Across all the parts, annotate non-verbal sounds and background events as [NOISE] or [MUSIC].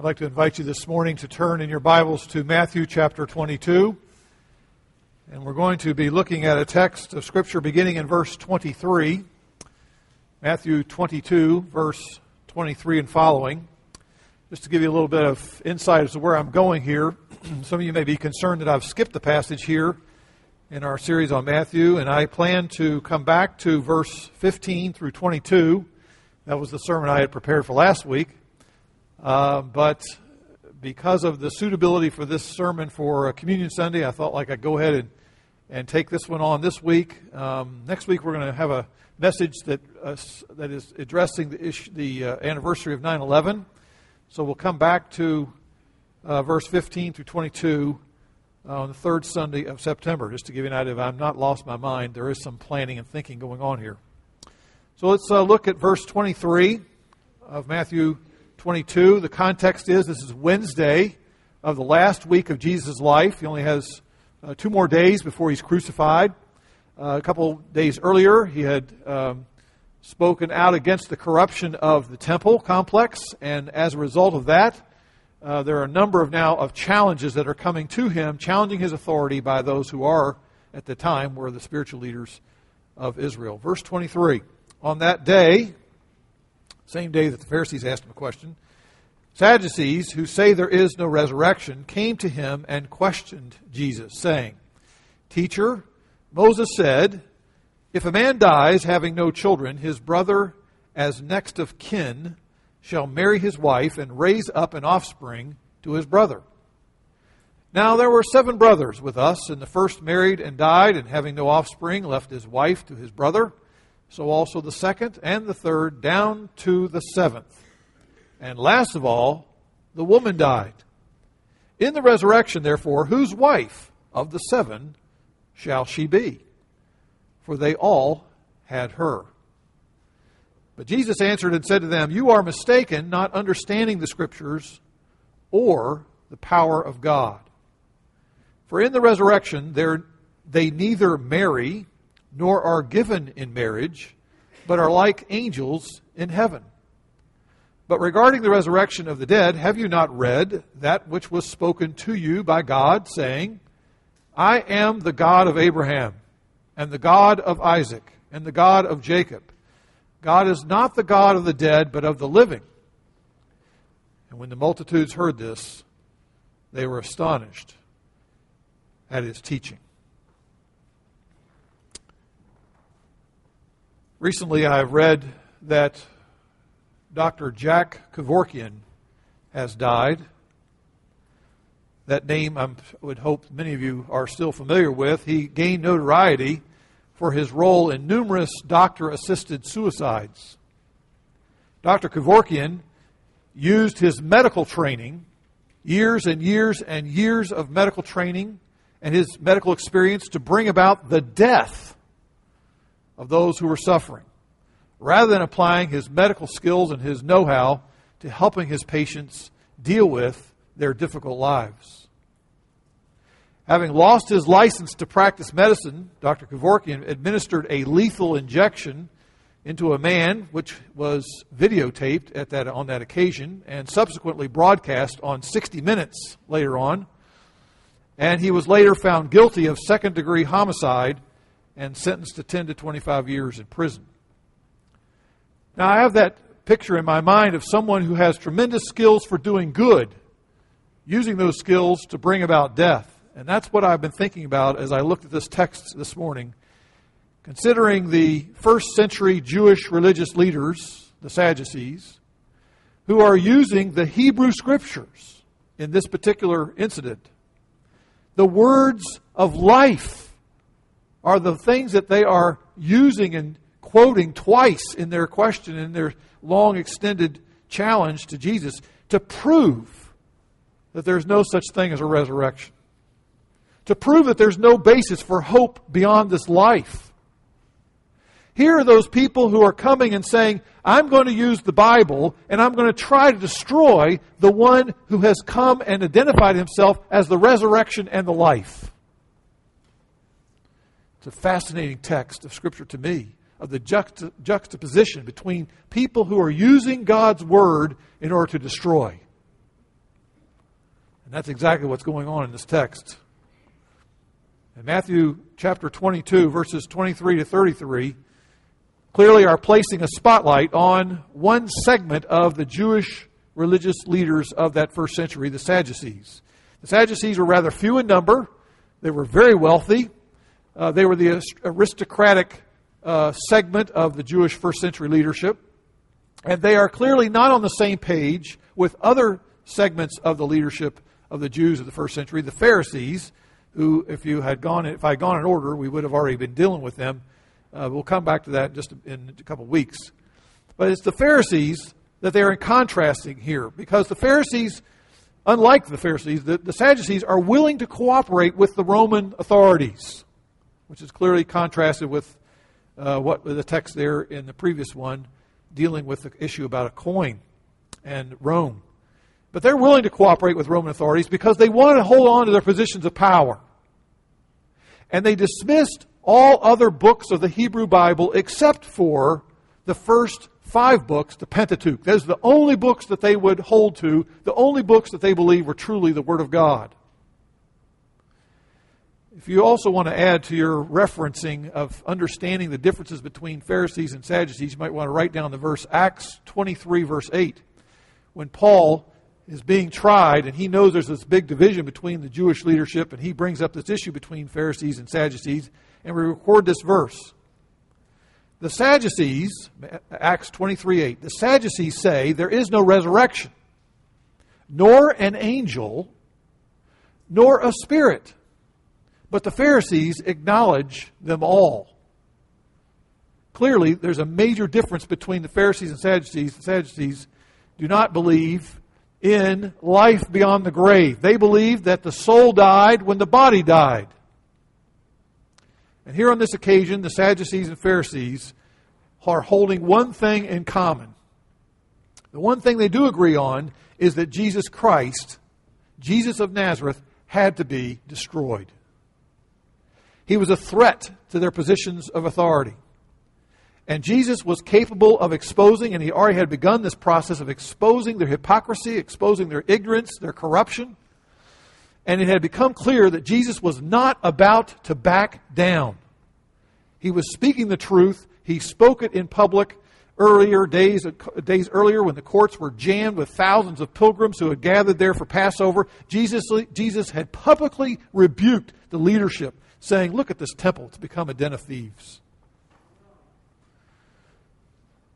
I'd like to invite you this morning to turn in your Bibles to Matthew chapter 22. And we're going to be looking at a text of Scripture beginning in verse 23. Matthew 22, verse 23 and following. Just to give you a little bit of insight as to where I'm going here. [CLEARS THROAT] Some of you may be concerned that I've skipped the passage here in our series on Matthew, and I plan to come back to verse 15 through 22. That was the sermon I had prepared for last week. Uh, but because of the suitability for this sermon for Communion Sunday, I thought like I'd go ahead and, and take this one on this week. Um, next week we're going to have a message that uh, that is addressing the issue, the uh, anniversary of 9/11. So we'll come back to uh, verse 15 through 22 on the third Sunday of September, just to give you an idea. If I'm not lost my mind, there is some planning and thinking going on here. So let's uh, look at verse 23 of Matthew 22. The context is this is Wednesday of the last week of Jesus' life. He only has uh, two more days before he's crucified. Uh, a couple days earlier, he had um, spoken out against the corruption of the temple complex, and as a result of that, uh, there are a number of now of challenges that are coming to him, challenging his authority by those who are at the time were the spiritual leaders of Israel. Verse 23. On that day, same day that the Pharisees asked him a question, Sadducees, who say there is no resurrection, came to him and questioned Jesus, saying, Teacher, Moses said, If a man dies having no children, his brother, as next of kin, shall marry his wife and raise up an offspring to his brother. Now there were seven brothers with us, and the first married and died, and having no offspring, left his wife to his brother so also the second and the third, down to the seventh. And last of all, the woman died. In the resurrection, therefore, whose wife of the seven shall she be? For they all had her. But Jesus answered and said to them, You are mistaken, not understanding the Scriptures or the power of God. For in the resurrection, there, they neither marry nor are given in marriage, but are like angels in heaven. But regarding the resurrection of the dead, have you not read that which was spoken to you by God, saying, I am the God of Abraham, and the God of Isaac, and the God of Jacob? God is not the God of the dead, but of the living. And when the multitudes heard this, they were astonished at his teaching. Recently, I've read that Dr. Jack Kevorkian has died. That name I would hope many of you are still familiar with. He gained notoriety for his role in numerous doctor assisted suicides. Dr. Kevorkian used his medical training, years and years and years of medical training, and his medical experience to bring about the death of those who were suffering, rather than applying his medical skills and his know how to helping his patients deal with their difficult lives. Having lost his license to practice medicine, Dr. Kevorkian administered a lethal injection into a man, which was videotaped at that, on that occasion and subsequently broadcast on 60 Minutes later on. And he was later found guilty of second degree homicide and sentenced to 10 to 25 years in prison. Now, I have that picture in my mind of someone who has tremendous skills for doing good, using those skills to bring about death. And that's what I've been thinking about as I looked at this text this morning. Considering the first century Jewish religious leaders, the Sadducees, who are using the Hebrew scriptures in this particular incident, the words of life are the things that they are using and quoting twice in their question, in their long extended challenge to Jesus, to prove that there's no such thing as a resurrection. To prove that there's no basis for hope beyond this life. Here are those people who are coming and saying, I'm going to use the Bible and I'm going to try to destroy the one who has come and identified himself as the resurrection and the life. It's a fascinating text of Scripture to me of the juxta- juxtaposition between people who are using God's Word in order to destroy And that's exactly what's going on in this text. In Matthew chapter 22, verses 23 to 33, clearly are placing a spotlight on one segment of the Jewish religious leaders of that first century, the Sadducees. The Sadducees were rather few in number, they were very wealthy, uh, they were the aristocratic uh, segment of the Jewish first century leadership, and they are clearly not on the same page with other segments of the leadership of the Jews of the first century, the Pharisees, who, if you had gone, if I had gone in order, we would have already been dealing with them. Uh, we'll come back to that just in a couple of weeks. But it's the Pharisees that they are in contrasting here, because the Pharisees, unlike the Pharisees, the, the Sadducees are willing to cooperate with the Roman authorities, which is clearly contrasted with uh, what the text there in the previous one, dealing with the issue about a coin and Rome. But they're willing to cooperate with Roman authorities because they want to hold on to their positions of power. And they dismissed all other books of the Hebrew Bible except for the first five books, the Pentateuch. Those are the only books that they would hold to, the only books that they believe were truly the Word of God. If you also want to add to your referencing of understanding the differences between Pharisees and Sadducees, you might want to write down the verse Acts 23, verse 8. When Paul is being tried, and he knows there's this big division between the Jewish leadership, and he brings up this issue between Pharisees and Sadducees, and we record this verse. The Sadducees, Acts 23 8, the Sadducees say there is no resurrection, nor an angel, nor a spirit. But the Pharisees acknowledge them all. Clearly, there's a major difference between the Pharisees and Sadducees. The Sadducees do not believe in life beyond the grave. They believe that the soul died when the body died. And here on this occasion, the Sadducees and Pharisees are holding one thing in common. The one thing they do agree on is that Jesus Christ, Jesus of Nazareth, had to be destroyed. He was a threat to their positions of authority. And Jesus was capable of exposing, and he already had begun this process of exposing their hypocrisy, exposing their ignorance, their corruption. And it had become clear that Jesus was not about to back down. He was speaking the truth. He spoke it in public earlier days days earlier when the courts were jammed with thousands of pilgrims who had gathered there for Passover. Jesus Jesus had publicly rebuked the leadership, saying, "Look at this temple; it's become a den of thieves."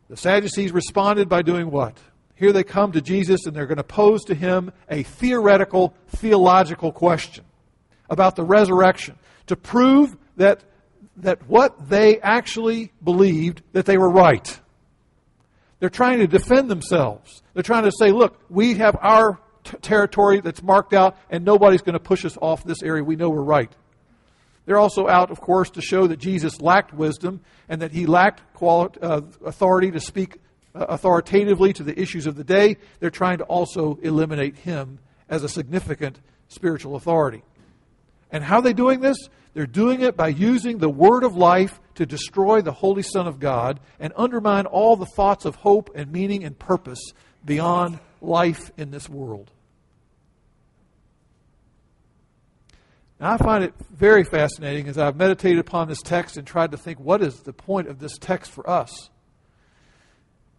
The Sadducees responded by doing what? Here they come to Jesus and they're going to pose to him a theoretical, theological question about the resurrection to prove that, that what they actually believed, that they were right. They're trying to defend themselves. They're trying to say, look, we have our t- territory that's marked out and nobody's going to push us off this area. We know we're right. They're also out, of course, to show that Jesus lacked wisdom and that he lacked quali- uh, authority to speak uh, authoritatively to the issues of the day. They're trying to also eliminate him as a significant spiritual authority. And how are they doing this? They're doing it by using the word of life to destroy the Holy Son of God and undermine all the thoughts of hope and meaning and purpose beyond life in this world. Now, I find it very fascinating as I've meditated upon this text and tried to think what is the point of this text for us.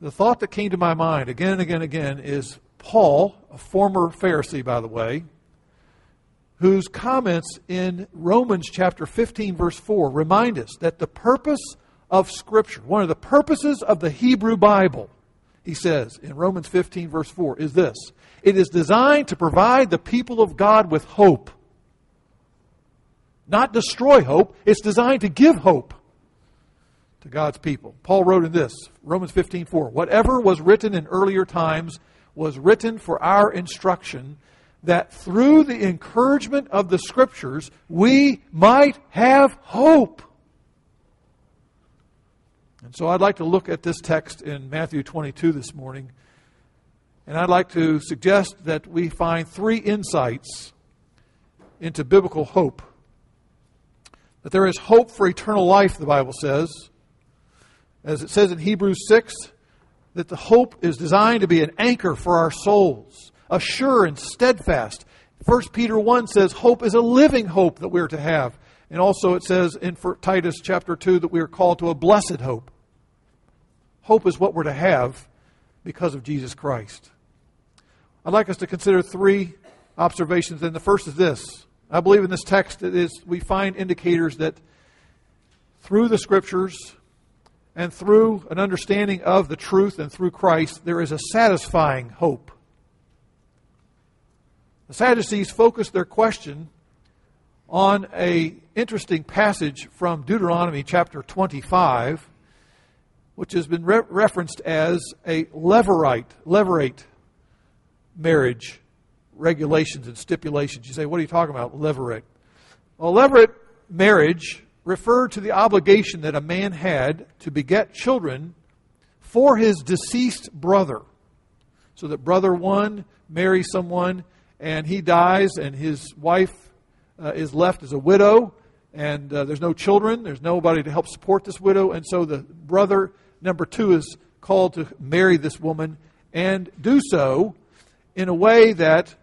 The thought that came to my mind again and again and again is Paul, a former Pharisee, by the way, whose comments in Romans chapter 15, verse 4, remind us that the purpose of Scripture, one of the purposes of the Hebrew Bible, he says in Romans 15, verse 4, is this it is designed to provide the people of God with hope not destroy hope. It's designed to give hope to God's people. Paul wrote in this, Romans 15:4, whatever was written in earlier times was written for our instruction that through the encouragement of the scriptures we might have hope. And so I'd like to look at this text in Matthew 22 this morning. And I'd like to suggest that we find three insights into biblical hope that there is hope for eternal life, the Bible says. As it says in Hebrews 6, that the hope is designed to be an anchor for our souls, a sure and steadfast 1 Peter 1 says hope is a living hope that we're to have. And also it says in Titus chapter 2 that we are called to a blessed hope. Hope is what we're to have because of Jesus Christ. I'd like us to consider three observations, and the first is this. I believe in this text that is we find indicators that through the scriptures and through an understanding of the truth and through Christ, there is a satisfying hope. The Sadducees focused their question on a interesting passage from Deuteronomy chapter 25, which has been re- referenced as a levirate, levirate marriage regulations and stipulations. You say, what are you talking about, levirate? Well, levirate marriage referred to the obligation that a man had to beget children for his deceased brother. So that brother one marries someone and he dies, and his wife uh, is left as a widow, and uh, there's no children, there's nobody to help support this widow, and so the brother number two is called to marry this woman and do so in a way that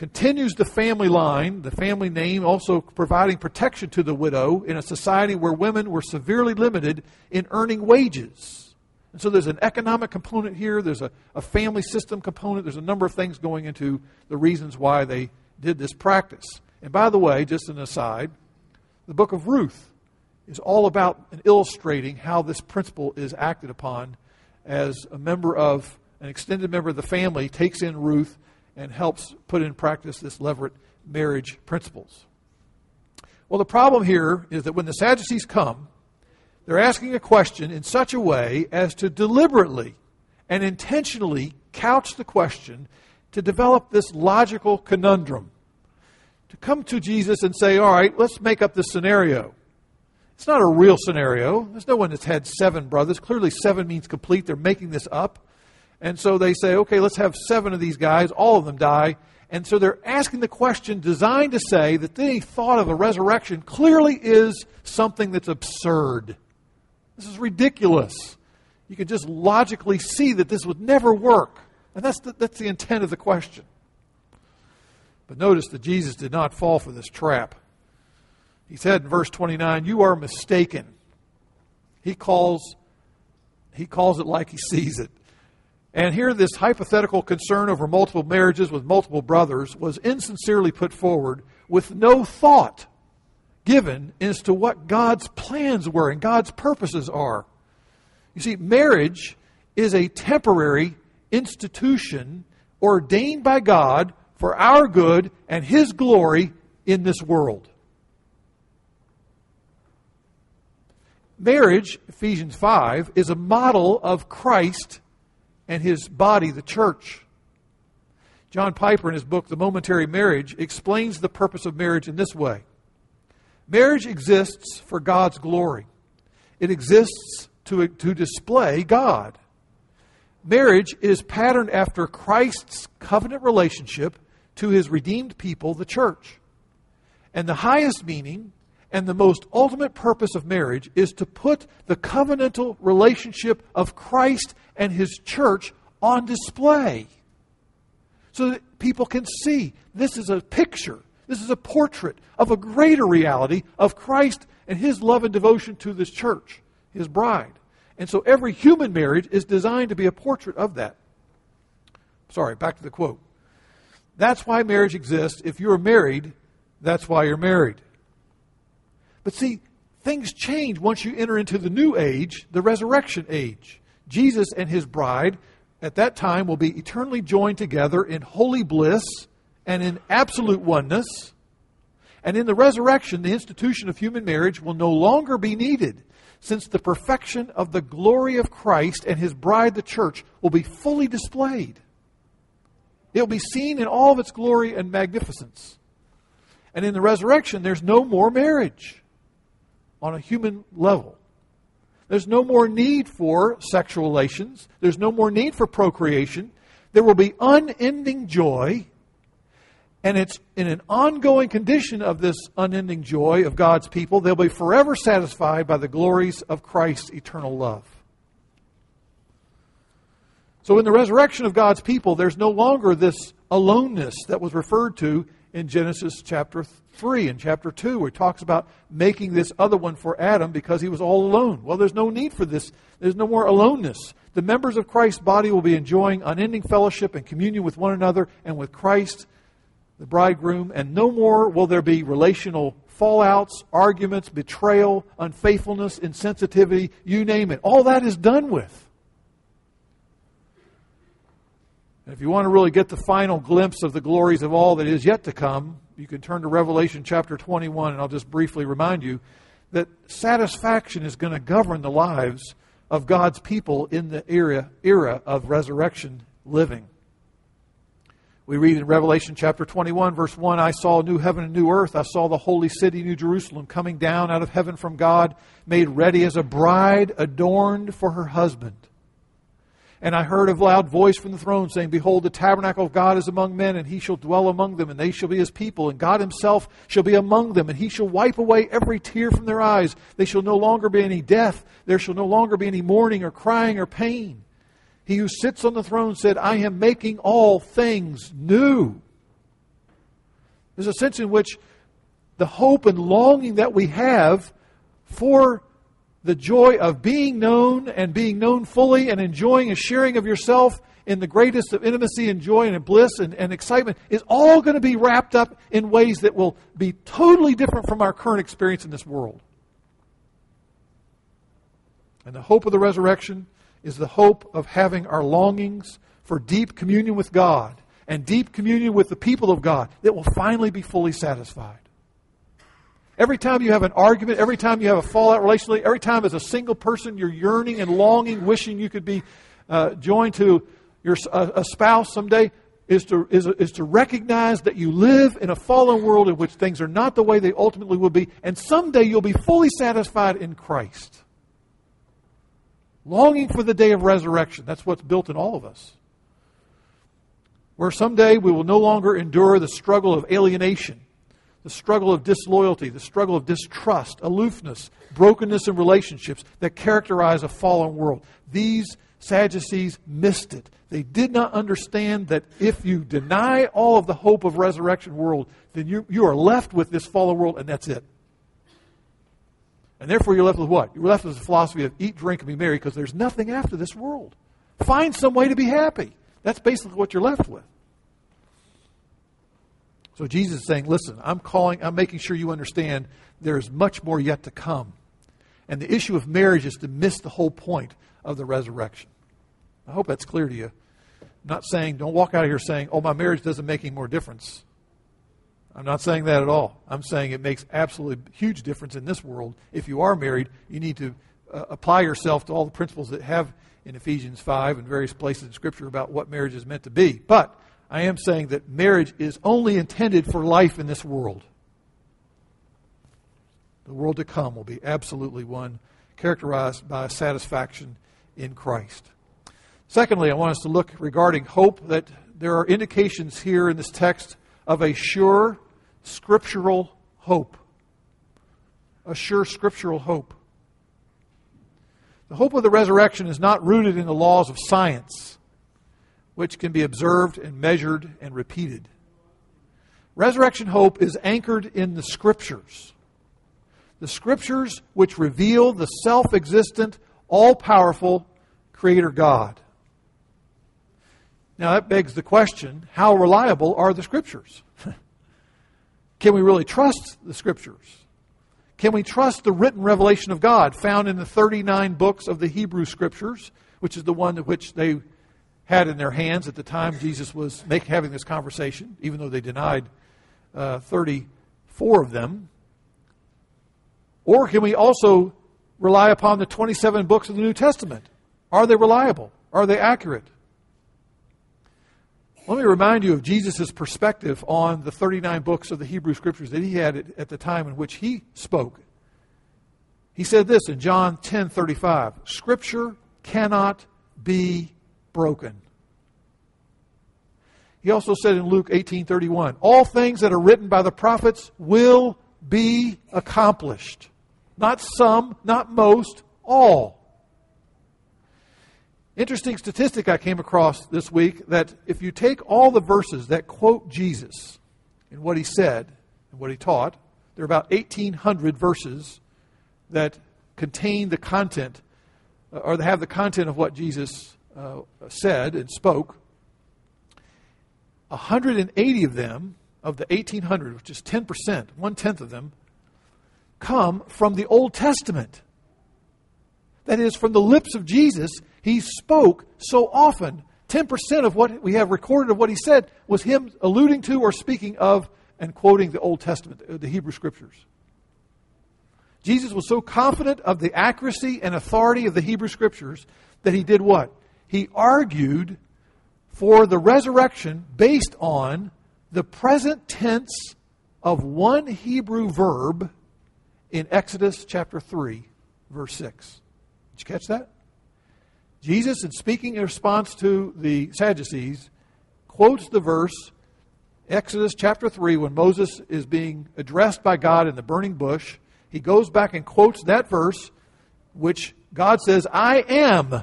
continues the family line, the family name, also providing protection to the widow in a society where women were severely limited in earning wages. And so there's an economic component here, there's a, a family system component, there's a number of things going into the reasons why they did this practice. And by the way, just an aside, the book of Ruth is all about and illustrating how this principle is acted upon as a member of an extended member of the family takes in Ruth and helps put in practice this levirate marriage principles. Well, the problem here is that when the Sadducees come, they're asking a question in such a way as to deliberately and intentionally couch the question to develop this logical conundrum. To come to Jesus and say, all right, let's make up this scenario. It's not a real scenario. There's no one that's had seven brothers. Clearly, seven means complete. They're making this up. And so they say, okay, let's have seven of these guys. All of them die. And so they're asking the question designed to say that any thought of a resurrection clearly is something that's absurd. This is ridiculous. You can just logically see that this would never work. And that's the, that's the intent of the question. But notice that Jesus did not fall for this trap. He said in verse 29, You are mistaken. He calls, he calls it like he sees it. And here, this hypothetical concern over multiple marriages with multiple brothers was insincerely put forward with no thought given as to what God's plans were and God's purposes are. You see, marriage is a temporary institution ordained by God for our good and His glory in this world. Marriage, Ephesians 5, is a model of Christ and His body, the church. John Piper, in his book, The Momentary Marriage, explains the purpose of marriage in this way Marriage exists for God's glory, it exists to, to display God. Marriage is patterned after Christ's covenant relationship to his redeemed people, the church. And the highest meaning and the most ultimate purpose of marriage is to put the covenantal relationship of Christ and his church on display so that people can see this is a picture this is a portrait of a greater reality of Christ and his love and devotion to this church, his bride. And so every human marriage is designed to be a portrait of that. Sorry, back to the quote. That's why marriage exists. If you're married, that's why you're married. But see, things change once you enter into the new age, the resurrection age. Jesus and his bride at that time will be eternally joined together in holy bliss and in absolute oneness. And in the resurrection, the institution of human marriage will no longer be needed, since the perfection of the glory of Christ and his bride, the church, will be fully displayed. It will be seen in all of its glory and magnificence. And in the resurrection, there's no more marriage on a human level. There's no more need for sexual relations. There's no more need for procreation. There will be unending joy and it's in an ongoing condition of this unending joy of God's people. They'll be forever satisfied by the glories of Christ's eternal love. So, in the resurrection of God's people, there's no longer this aloneness that was referred to in Genesis chapter 3 and chapter 2, where he talks about making this other one for Adam because he was all alone. Well, there's no need for this. There's no more aloneness. The members of Christ's body will be enjoying unending fellowship and communion with one another and with Christ, the bridegroom, and no more will there be relational fallouts, arguments, betrayal, unfaithfulness, insensitivity, you name it. All that is done with. And if you want to really get the final glimpse of the glories of all that is yet to come, you can turn to Revelation chapter 21, and I'll just briefly remind you that satisfaction is going to govern the lives of God's people in the era, era of resurrection living. We read in Revelation chapter 21, verse 1 I saw a new heaven and new earth. I saw the holy city, New Jerusalem, coming down out of heaven from God, made ready as a bride adorned for her husband. And I heard a loud voice from the throne saying, Behold, the tabernacle of God is among men, and he shall dwell among them, and they shall be his people, and God himself shall be among them, and he shall wipe away every tear from their eyes. They shall no longer be any death, there shall no longer be any mourning, or crying, or pain. He who sits on the throne said, I am making all things new. There's a sense in which the hope and longing that we have for the joy of being known and being known fully and enjoying a sharing of yourself in the greatest of intimacy and joy and bliss and, and excitement is all going to be wrapped up in ways that will be totally different from our current experience in this world. And the hope of the resurrection is the hope of having our longings for deep communion with God and deep communion with the people of God that will finally be fully satisfied. Every time you have an argument, every time you have a fallout relationally, every time as a single person you're yearning and longing, wishing you could be uh, joined to your a, a spouse someday, is to, is, is to recognize that you live in a fallen world in which things are not the way they ultimately will be, and someday you'll be fully satisfied in Christ. Longing for the day of resurrection. That's what's built in all of us. Where someday we will no longer endure the struggle of alienation the struggle of disloyalty, the struggle of distrust, aloofness, brokenness in relationships that characterize a fallen world. These Sadducees missed it. They did not understand that if you deny all of the hope of resurrection world, then you, you are left with this fallen world and that's it. And therefore you're left with what? You're left with the philosophy of eat, drink, and be merry because there's nothing after this world. Find some way to be happy. That's basically what you're left with. So Jesus is saying, listen, I'm calling, I'm making sure you understand there is much more yet to come. And the issue of marriage is to miss the whole point of the resurrection. I hope that's clear to you. I'm not saying, don't walk out of here saying, oh, my marriage doesn't make any more difference. I'm not saying that at all. I'm saying it makes absolutely huge difference in this world. If you are married, you need to uh, apply yourself to all the principles that have in Ephesians 5 and various places in Scripture about what marriage is meant to be. But I am saying that marriage is only intended for life in this world. The world to come will be absolutely one characterized by satisfaction in Christ. Secondly, I want us to look regarding hope that there are indications here in this text of a sure scriptural hope. A sure scriptural hope. The hope of the resurrection is not rooted in the laws of science which can be observed and measured and repeated. Resurrection hope is anchored in the Scriptures. The Scriptures which reveal the self existent, all powerful Creator God. Now, that begs the question how reliable are the Scriptures? [LAUGHS] Can we really trust the Scriptures? Can we trust the written revelation of God found in the 39 books of the Hebrew Scriptures, which is the one which they had in their hands at the time Jesus was make, having this conversation, even though they denied uh, 34 of them? Or can we also rely upon the 27 books of the New Testament? Are they reliable? Are they accurate? Let me remind you of Jesus' perspective on the 39 books of the Hebrew Scriptures that he had at the time in which he spoke. He said this in John 10:35, Scripture cannot be broken. He also said in Luke 18:31, all things that are written by the prophets will be accomplished. Not some, not most, all. Interesting statistic I came across this week that if you take all the verses that quote Jesus and what he said and what he taught, there are about 1,800 verses that contain the content uh, or have the content of what Jesus uh, said and spoke. 180 of them, of the 1,800, which is 10%, one tenth of them, come from the Old Testament. That is, from the lips of Jesus, he spoke so often. 10% of what we have recorded of what he said was him alluding to or speaking of and quoting the Old Testament, the Hebrew Scriptures. Jesus was so confident of the accuracy and authority of the Hebrew Scriptures that he did what? He argued for the resurrection based on the present tense of one Hebrew verb in Exodus chapter 3, verse 6. Did you catch that? Jesus, in speaking in response to the Sadducees, quotes the verse, Exodus chapter 3, when Moses is being addressed by God in the burning bush. He goes back and quotes that verse, which God says, I am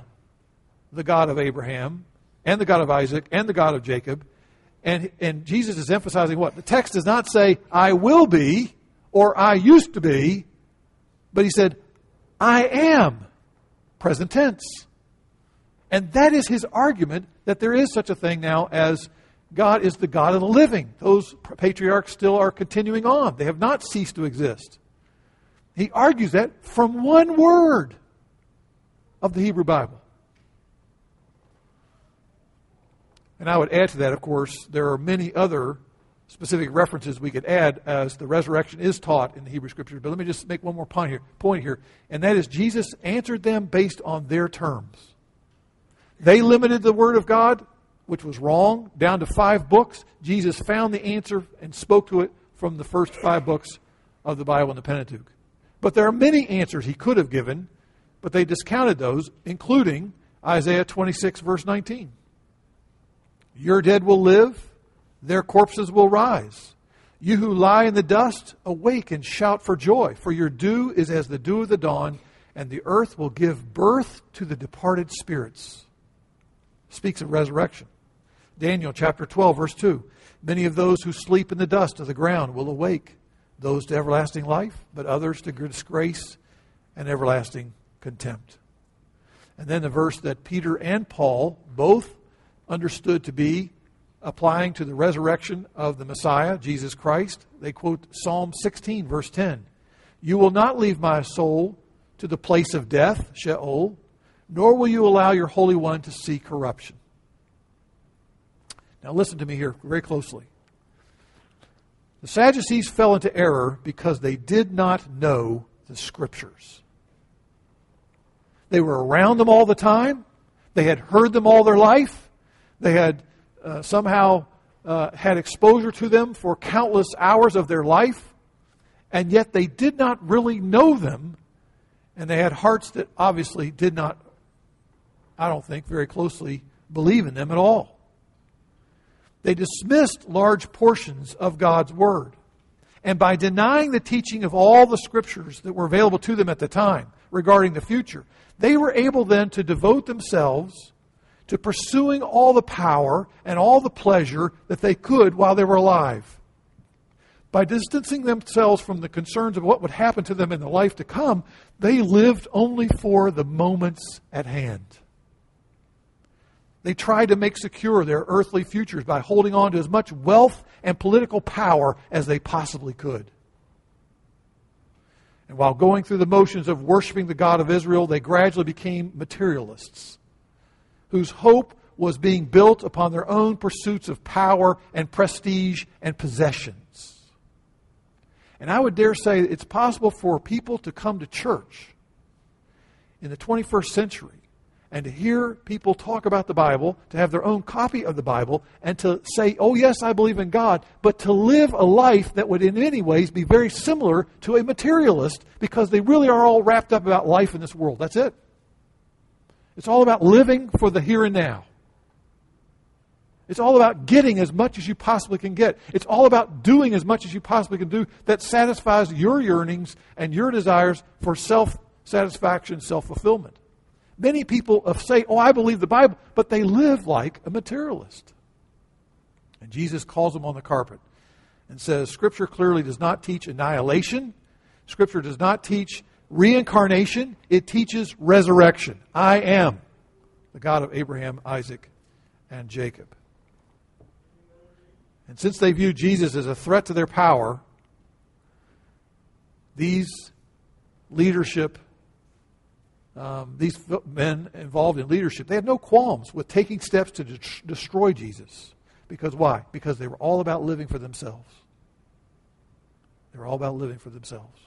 the God of Abraham, and the God of Isaac, and the God of Jacob. And, and Jesus is emphasizing what? The text does not say, I will be, or I used to be, but he said, I am. Present tense. And that is his argument that there is such a thing now as God is the God of the living. Those patriarchs still are continuing on, they have not ceased to exist. He argues that from one word of the Hebrew Bible. And I would add to that, of course, there are many other specific references we could add as the resurrection is taught in the Hebrew Scriptures. But let me just make one more point here, point here, and that is Jesus answered them based on their terms. They limited the Word of God, which was wrong, down to five books. Jesus found the answer and spoke to it from the first five books of the Bible and the Pentateuch. But there are many answers he could have given, but they discounted those, including Isaiah 26, verse 19. Your dead will live, their corpses will rise. You who lie in the dust, awake and shout for joy, for your dew is as the dew of the dawn, and the earth will give birth to the departed spirits. Speaks of resurrection. Daniel chapter 12, verse 2. Many of those who sleep in the dust of the ground will awake, those to everlasting life, but others to disgrace and everlasting contempt. And then the verse that Peter and Paul both understood to be applying to the resurrection of the Messiah, Jesus Christ. They quote Psalm 16, verse 10 You will not leave my soul to the place of death, Sheol, nor will you allow your Holy One to see corruption. Now, listen to me here very closely. The Sadducees fell into error because they did not know the Scriptures. They were around them all the time, they had heard them all their life, they had uh, somehow uh, had exposure to them for countless hours of their life, and yet they did not really know them, and they had hearts that obviously did not, I don't think, very closely believe in them at all. They dismissed large portions of God's Word. And by denying the teaching of all the scriptures that were available to them at the time regarding the future, they were able then to devote themselves to pursuing all the power and all the pleasure that they could while they were alive. By distancing themselves from the concerns of what would happen to them in the life to come, they lived only for the moments at hand. They tried to make secure their earthly futures by holding on to as much wealth and political power as they possibly could. And while going through the motions of worshiping the God of Israel, they gradually became materialists whose hope was being built upon their own pursuits of power and prestige and possessions. And I would dare say it's possible for people to come to church in the 21st century and to hear people talk about the Bible, to have their own copy of the Bible, and to say, oh, yes, I believe in God, but to live a life that would in many ways be very similar to a materialist because they really are all wrapped up about life in this world. That's it. It's all about living for the here and now. It's all about getting as much as you possibly can get. It's all about doing as much as you possibly can do that satisfies your yearnings and your desires for self satisfaction, self fulfillment. Many people say, Oh, I believe the Bible, but they live like a materialist. And Jesus calls them on the carpet and says, Scripture clearly does not teach annihilation. Scripture does not teach reincarnation. It teaches resurrection. I am the God of Abraham, Isaac, and Jacob. And since they view Jesus as a threat to their power, these leadership, um, these men involved in leadership, they had no qualms with taking steps to de- destroy Jesus. Because why? Because they were all about living for themselves. They were all about living for themselves.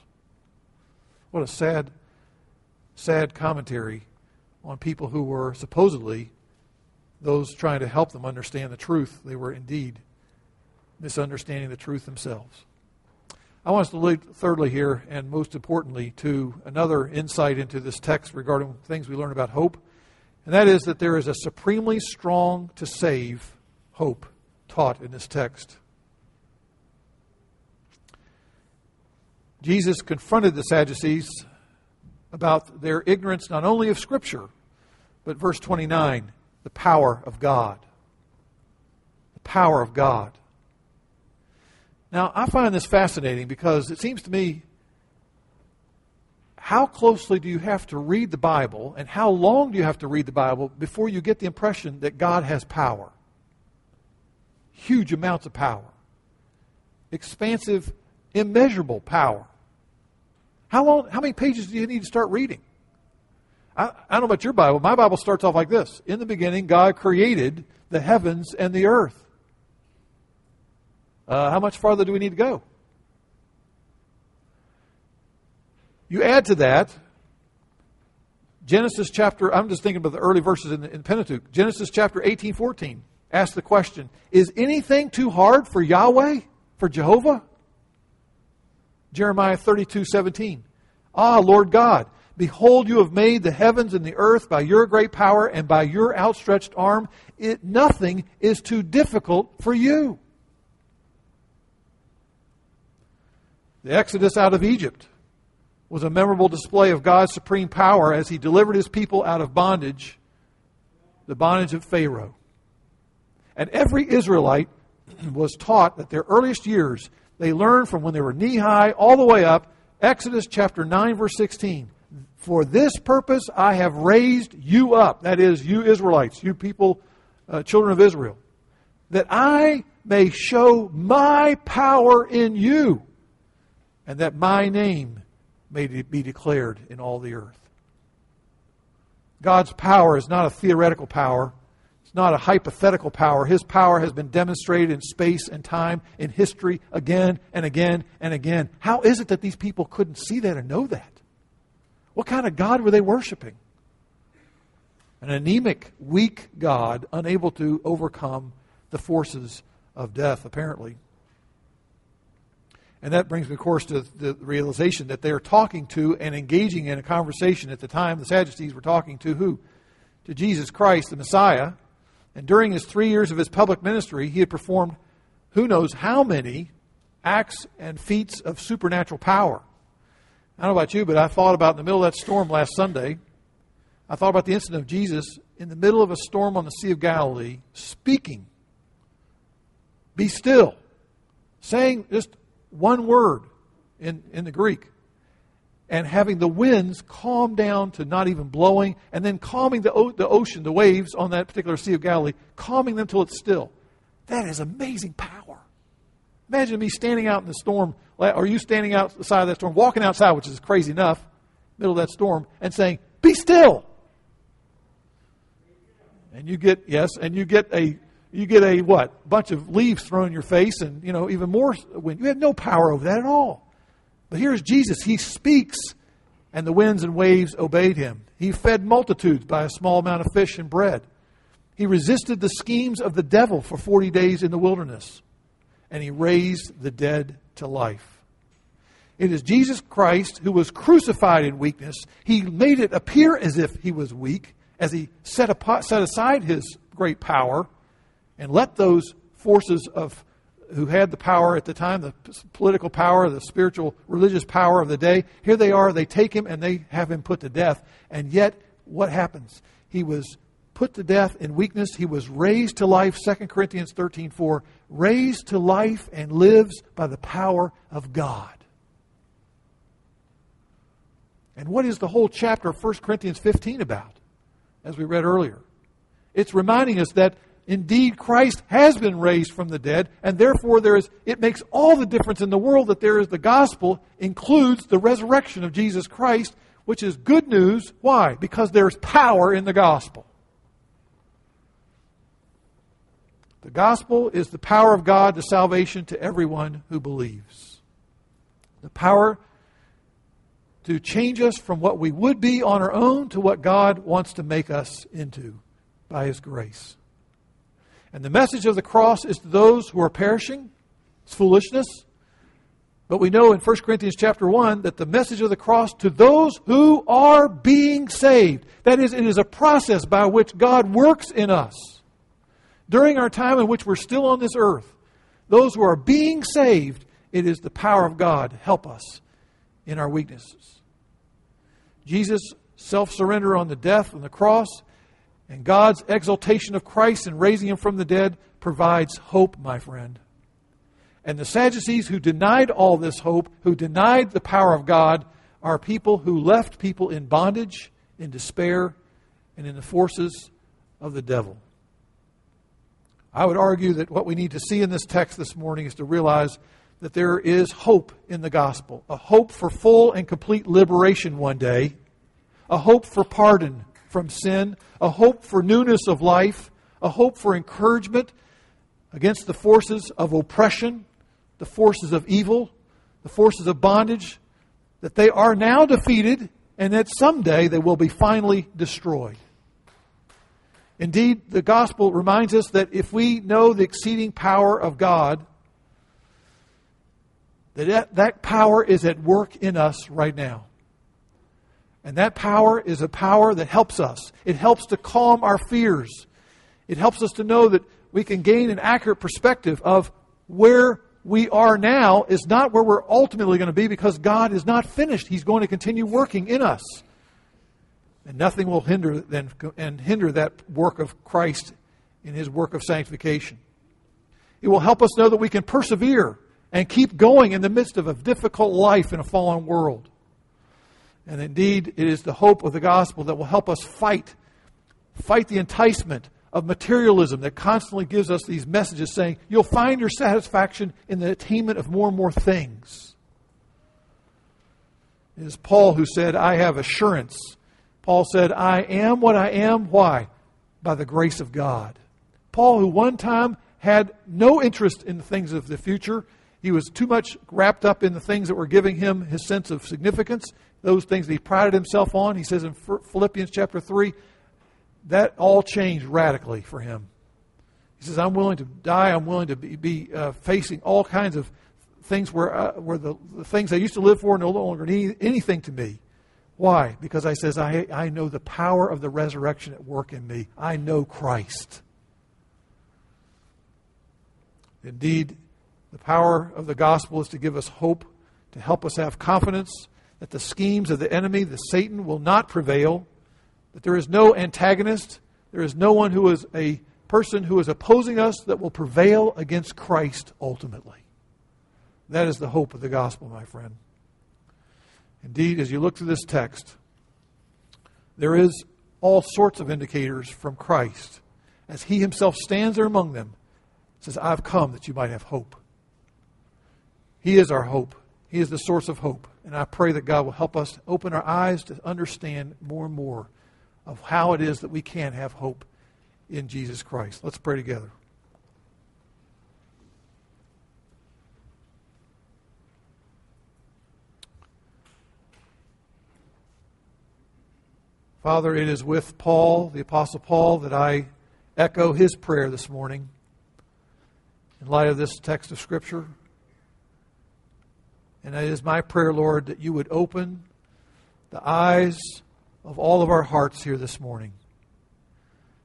What a sad, sad commentary on people who were supposedly those trying to help them understand the truth. They were indeed misunderstanding the truth themselves. I want us to look thirdly here, and most importantly, to another insight into this text regarding things we learn about hope, and that is that there is a supremely strong to save hope taught in this text. Jesus confronted the Sadducees about their ignorance not only of Scripture, but verse 29, the power of God. The power of God. Now, I find this fascinating because it seems to me how closely do you have to read the Bible and how long do you have to read the Bible before you get the impression that God has power? Huge amounts of power, expansive, immeasurable power. How long? How many pages do you need to start reading? I, I don't know about your Bible. My Bible starts off like this: In the beginning, God created the heavens and the earth. Uh, how much farther do we need to go? You add to that Genesis chapter, I'm just thinking about the early verses in, in Pentateuch. Genesis chapter 18, 14 asks the question Is anything too hard for Yahweh, for Jehovah? Jeremiah 32 17. Ah, Lord God, behold, you have made the heavens and the earth by your great power and by your outstretched arm. It, nothing is too difficult for you. The exodus out of Egypt was a memorable display of God's supreme power as he delivered his people out of bondage, the bondage of Pharaoh. And every Israelite [CLEARS THROAT] was taught that their earliest years they learned from when they were knee high all the way up. Exodus chapter 9, verse 16. For this purpose I have raised you up. That is, you Israelites, you people, uh, children of Israel. That I may show my power in you, and that my name may be declared in all the earth. God's power is not a theoretical power, it's not a hypothetical power. His power has been demonstrated in space and time, in history, again and again and again. How is it that these people couldn't see that and know that? What kind of God were they worshiping? An anemic, weak God, unable to overcome the forces of death, apparently. And that brings me, of course, to the realization that they are talking to and engaging in a conversation at the time. The Sadducees were talking to who? To Jesus Christ, the Messiah. And during his three years of his public ministry, he had performed who knows how many acts and feats of supernatural power. I don't know about you, but I thought about in the middle of that storm last Sunday. I thought about the incident of Jesus in the middle of a storm on the Sea of Galilee, speaking, Be still, saying just one word in, in the Greek and having the winds calm down to not even blowing, and then calming the, o- the ocean, the waves on that particular Sea of Galilee, calming them till it's still. That is amazing power. Imagine me standing out in the storm, or you standing outside of that storm, walking outside, which is crazy enough, middle of that storm, and saying, Be still. And you get, yes, and you get a you get a what? Bunch of leaves thrown in your face and, you know, even more wind. You had no power over that at all. But here's Jesus. He speaks, and the winds and waves obeyed him. He fed multitudes by a small amount of fish and bread. He resisted the schemes of the devil for 40 days in the wilderness, and he raised the dead to life. It is Jesus Christ who was crucified in weakness. He made it appear as if he was weak, as he set, apart, set aside his great power and let those forces of who had the power at the time, the political power, the spiritual, religious power of the day. Here they are, they take him and they have him put to death. And yet, what happens? He was put to death in weakness. He was raised to life, 2 Corinthians 13 4, raised to life and lives by the power of God. And what is the whole chapter of 1 Corinthians 15 about, as we read earlier? It's reminding us that indeed Christ has been raised from the dead, and therefore there is it makes all the difference in the world that there is the gospel includes the resurrection of Jesus Christ, which is good news. Why? Because there's power in the gospel. The gospel is the power of God to salvation to everyone who believes. The power to change us from what we would be on our own to what God wants to make us into by His grace. And the message of the cross is to those who are perishing. It's foolishness. But we know in 1 Corinthians chapter 1 that the message of the cross to those who are being saved. That is, it is a process by which God works in us. During our time in which we're still on this earth, those who are being saved, it is the power of God. Help us in our weaknesses. Jesus' self surrender on the death on the cross and God's exaltation of Christ and raising him from the dead provides hope, my friend. And the Sadducees who denied all this hope, who denied the power of God, are people who left people in bondage, in despair, and in the forces of the devil. I would argue that what we need to see in this text this morning is to realize that there is hope in the gospel a hope for full and complete liberation one day, a hope for pardon from sin, a hope for newness of life, a hope for encouragement against the forces of oppression, the forces of evil, the forces of bondage, that they are now defeated and that someday they will be finally destroyed. Indeed, the gospel reminds us that if we know the exceeding power of God, that that power is at work in us right now. And that power is a power that helps us. It helps to calm our fears. It helps us to know that we can gain an accurate perspective of where we are now is not where we're ultimately going to be because God is not finished. He's going to continue working in us. And nothing will hinder then and hinder that work of Christ in his work of sanctification. It will help us know that we can persevere and keep going in the midst of a difficult life in a fallen world. And indeed, it is the hope of the gospel that will help us fight, fight the enticement of materialism that constantly gives us these messages saying, you'll find your satisfaction in the attainment of more and more things. It is Paul who said, I have assurance. Paul said, I am what I am. Why? By the grace of God. Paul, who one time had no interest in the things of the future, he was too much wrapped up in the things that were giving him his sense of significance those things that he prided himself on. He says in Philippians chapter 3, that all changed radically for him. He says, I'm willing to die. I'm willing to be, be uh, facing all kinds of things where, uh, where the, the, things I used to live for no longer mean anything to me. Why? Because I says, I, I know the power of the resurrection at work in me. I know Christ. Indeed, the power of the gospel is to give us hope, to help us have confidence, that the schemes of the enemy, the Satan, will not prevail, that there is no antagonist, there is no one who is a person who is opposing us that will prevail against Christ ultimately. That is the hope of the gospel, my friend. Indeed, as you look through this text, there is all sorts of indicators from Christ as he himself stands there among them says i've come that you might have hope he is our hope he is the source of hope. And I pray that God will help us open our eyes to understand more and more of how it is that we can have hope in Jesus Christ. Let's pray together. Father, it is with Paul, the Apostle Paul, that I echo his prayer this morning in light of this text of Scripture. And it is my prayer, Lord, that you would open the eyes of all of our hearts here this morning.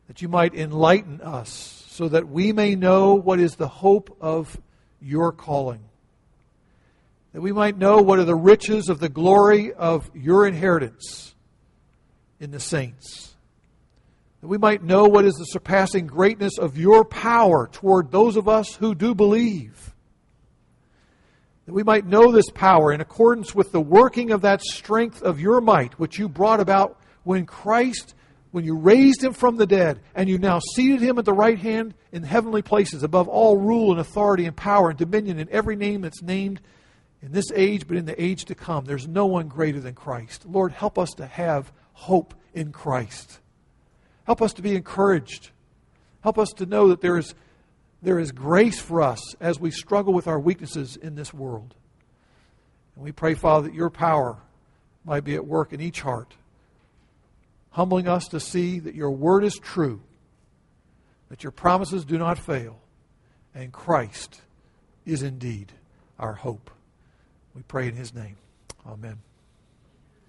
That you might enlighten us so that we may know what is the hope of your calling. That we might know what are the riches of the glory of your inheritance. in the saints. That we might know what is the surpassing greatness of your power toward those of us who do believe. That we might know this power in accordance with the working of that strength of your might, which you brought about when Christ, when you raised him from the dead, and you now seated him at the right hand in heavenly places, above all rule and authority and power and dominion in every name that's named in this age, but in the age to come. There's no one greater than Christ. Lord, help us to have hope in Christ. Help us to be encouraged. Help us to know that there is, there is grace for us as we struggle with our weaknesses in this world. And we pray, Father, that your power might be at work in each heart, humbling us to see that your word is true, that your promises do not fail, and Christ is indeed our hope. We pray in his name. Amen.